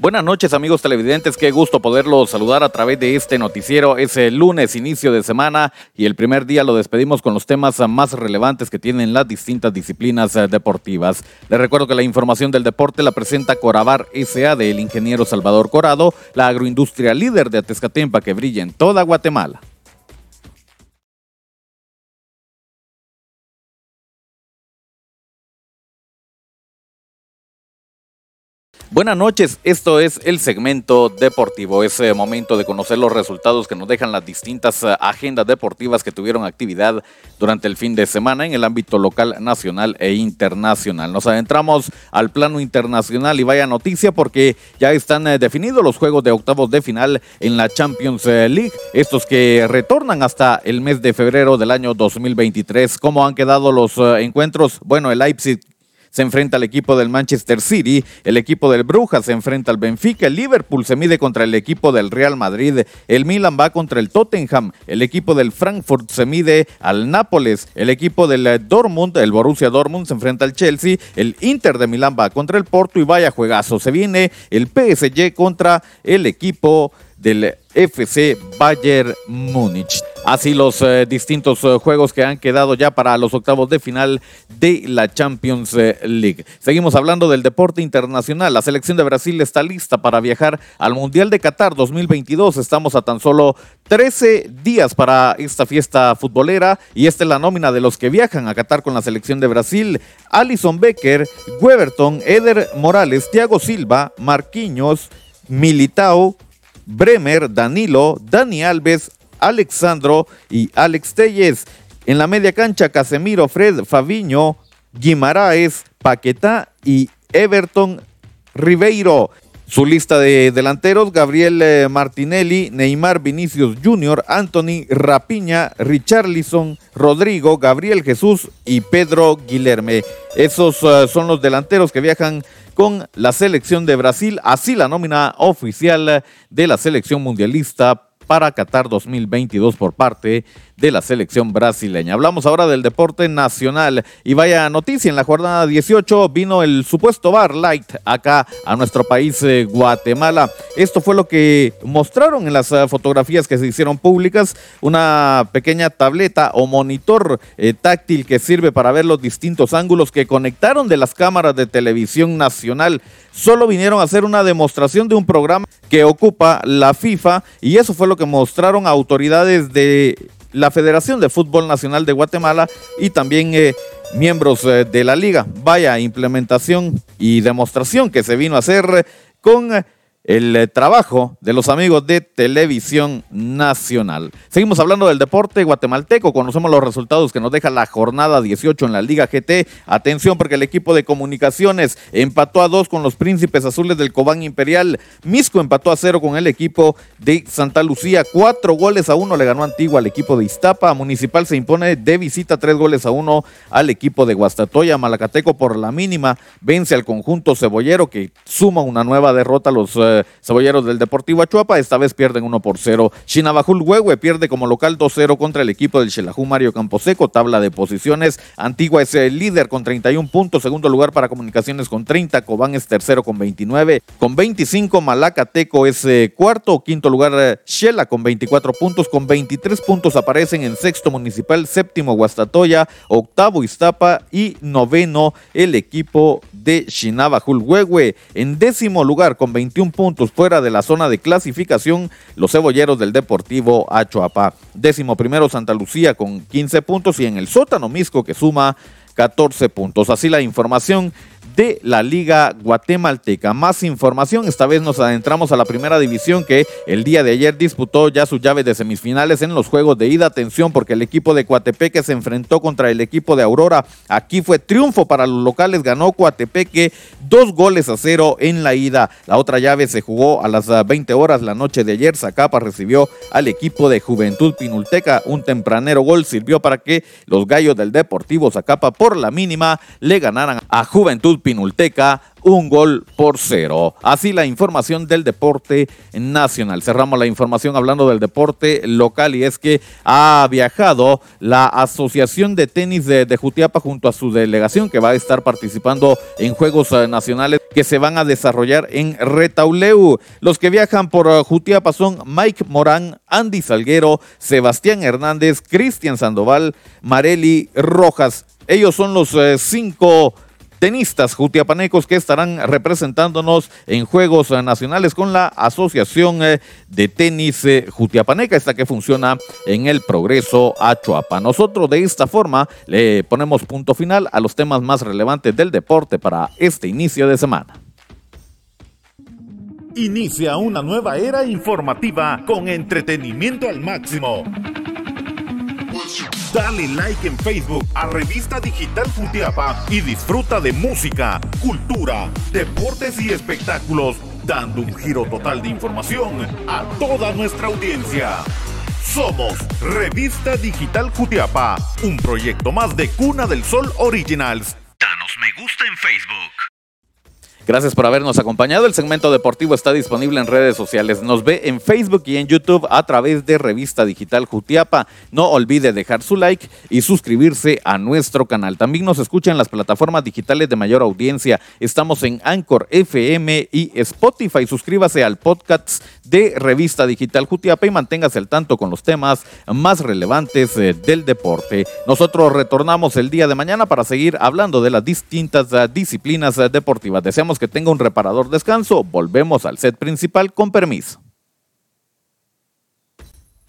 Buenas noches amigos televidentes, qué gusto poderlos saludar a través de este noticiero. Es lunes, inicio de semana y el primer día lo despedimos con los temas más relevantes que tienen las distintas disciplinas eh, deportivas. Les recuerdo que la información del deporte la presenta Corabar SA del ingeniero Salvador Corado, la agroindustria líder de Atezcatempa que brilla en toda Guatemala. Buenas noches, esto es el segmento deportivo. Es eh, momento de conocer los resultados que nos dejan las distintas eh, agendas deportivas que tuvieron actividad durante el fin de semana en el ámbito local, nacional e internacional. Nos adentramos al plano internacional y vaya noticia porque ya están eh, definidos los juegos de octavos de final en la Champions League, estos que retornan hasta el mes de febrero del año 2023. ¿Cómo han quedado los encuentros? Bueno, el Leipzig se enfrenta al equipo del Manchester City, el equipo del Brujas se enfrenta al Benfica, el Liverpool se mide contra el equipo del Real Madrid, el Milan va contra el Tottenham, el equipo del Frankfurt se mide al Nápoles, el equipo del eh, Dortmund, el Borussia Dortmund se enfrenta al Chelsea, el Inter de Milán va contra el Porto y vaya juegazo, se viene el PSG contra el equipo del FC Bayern Múnich. Así los eh, distintos eh, juegos que han quedado ya para los octavos de final de la Champions eh, League. Seguimos hablando del deporte internacional. La selección de Brasil está lista para viajar al Mundial de Qatar 2022. Estamos a tan solo 13 días para esta fiesta futbolera y esta es la nómina de los que viajan a Qatar con la selección de Brasil. Alison Becker, Weberton, Eder Morales, Thiago Silva, Marquinhos, Militao, Bremer, Danilo, Dani Alves, Alexandro y Alex Telles. En la media cancha, Casemiro, Fred, Fabiño, Guimaraes, Paquetá y Everton Ribeiro. Su lista de delanteros, Gabriel eh, Martinelli, Neymar Vinicius Jr., Anthony Rapiña, Richarlison, Rodrigo, Gabriel Jesús y Pedro Guilherme. Esos eh, son los delanteros que viajan con la selección de Brasil, así la nómina oficial de la selección mundialista para Qatar 2022 por parte de la selección brasileña. Hablamos ahora del deporte nacional y vaya noticia, en la jornada 18 vino el supuesto bar light acá a nuestro país eh, Guatemala. Esto fue lo que mostraron en las eh, fotografías que se hicieron públicas, una pequeña tableta o monitor eh, táctil que sirve para ver los distintos ángulos que conectaron de las cámaras de televisión nacional. Solo vinieron a hacer una demostración de un programa que ocupa la FIFA y eso fue lo que mostraron autoridades de la Federación de Fútbol Nacional de Guatemala y también eh, miembros eh, de la liga. Vaya implementación y demostración que se vino a hacer con el eh, trabajo de los amigos de Televisión Nacional. Seguimos hablando del deporte guatemalteco, conocemos los resultados que nos deja la jornada 18 en la Liga GT. Atención porque el equipo de comunicaciones empató a dos con los Príncipes Azules del Cobán Imperial. Misco empató a cero con el equipo de Santa Lucía. Cuatro goles a uno le ganó Antigua al equipo de Iztapa. Municipal se impone de visita tres goles a uno al equipo de Guastatoya. Malacateco por la mínima vence al conjunto cebollero que suma una nueva derrota a los eh, del Deportivo Achuapa. Esta vez pierden 1 por 0. Chinabajul Huehue pierde como local 2-0 contra el equipo del Xelajú Mario Camposeco. Tabla de posiciones. Antigua es el líder con 31 puntos. Segundo lugar para Comunicaciones con 30. Cobán es tercero con 29. Con 25 Malacateco es eh, cuarto. Quinto lugar eh, Shela con 24 puntos. Con 23 puntos aparecen en sexto municipal. Séptimo Guastatoya. Octavo Iztapa. Y noveno el equipo de Chinabajul Huehue. En décimo lugar con 21 puntos puntos fuera de la zona de clasificación los cebolleros del Deportivo Achuapa. Décimo primero Santa Lucía con 15 puntos y en el sótano Misco que suma 14 puntos. Así la información de la Liga Guatemalteca. Más información, esta vez nos adentramos a la primera división que el día de ayer disputó ya sus llaves de semifinales en los juegos de ida. Atención porque el equipo de Coatepeque se enfrentó contra el equipo de Aurora. Aquí fue triunfo para los locales, ganó Coatepeque dos goles a cero en la ida. La otra llave se jugó a las 20 horas la noche de ayer. Zacapa recibió al equipo de Juventud Pinulteca. Un tempranero gol sirvió para que los gallos del Deportivo Zacapa por la mínima le ganaran a Juventud Pinulteca un gol por cero. Así la información del deporte nacional. Cerramos la información hablando del deporte local y es que ha viajado la Asociación de Tenis de, Jutiapa junto a su delegación que va a estar participando en Juegos eh, Nacionales que se van a desarrollar en Retauleu. Los que viajan por eh, Jutiapa son Mike Morán, Andy Salguero, Sebastián Hernández, Cristian Sandoval, Mareli Rojas. Ellos son los eh, cinco tenistas jutiapanecos que estarán representándonos en Juegos Nacionales con la Asociación eh, de Tenis eh, Jutiapaneca, esta que funciona en el Progreso Achuapa. Nosotros de esta forma le ponemos punto final a los temas más relevantes del deporte para este inicio de semana. Inicia una nueva era informativa con entretenimiento al máximo. Dale like en Facebook a Revista Digital Futiapa y disfruta de música, cultura, deportes y espectáculos, dando un giro total de información a toda nuestra audiencia. Somos Revista Digital Futiapa, un proyecto más de Cuna del Sol Originals. Danos me gusta en Facebook. Gracias por habernos acompañado. El segmento deportivo está disponible en redes sociales. Nos ve en Facebook y en YouTube a través de Revista Digital Jutiapa. No olvide dejar su like y suscribirse a nuestro canal. También nos escucha en las plataformas digitales de mayor audiencia. Estamos en Anchor FM y Spotify. Suscríbase al podcast de Revista Digital Jutiapa y manténgase al tanto con los temas más relevantes eh, del deporte. Nosotros retornamos el día de mañana para seguir hablando de las distintas eh, disciplinas eh, deportivas. Deseamos que tenga un reparador descanso. Volvemos al set principal con permiso.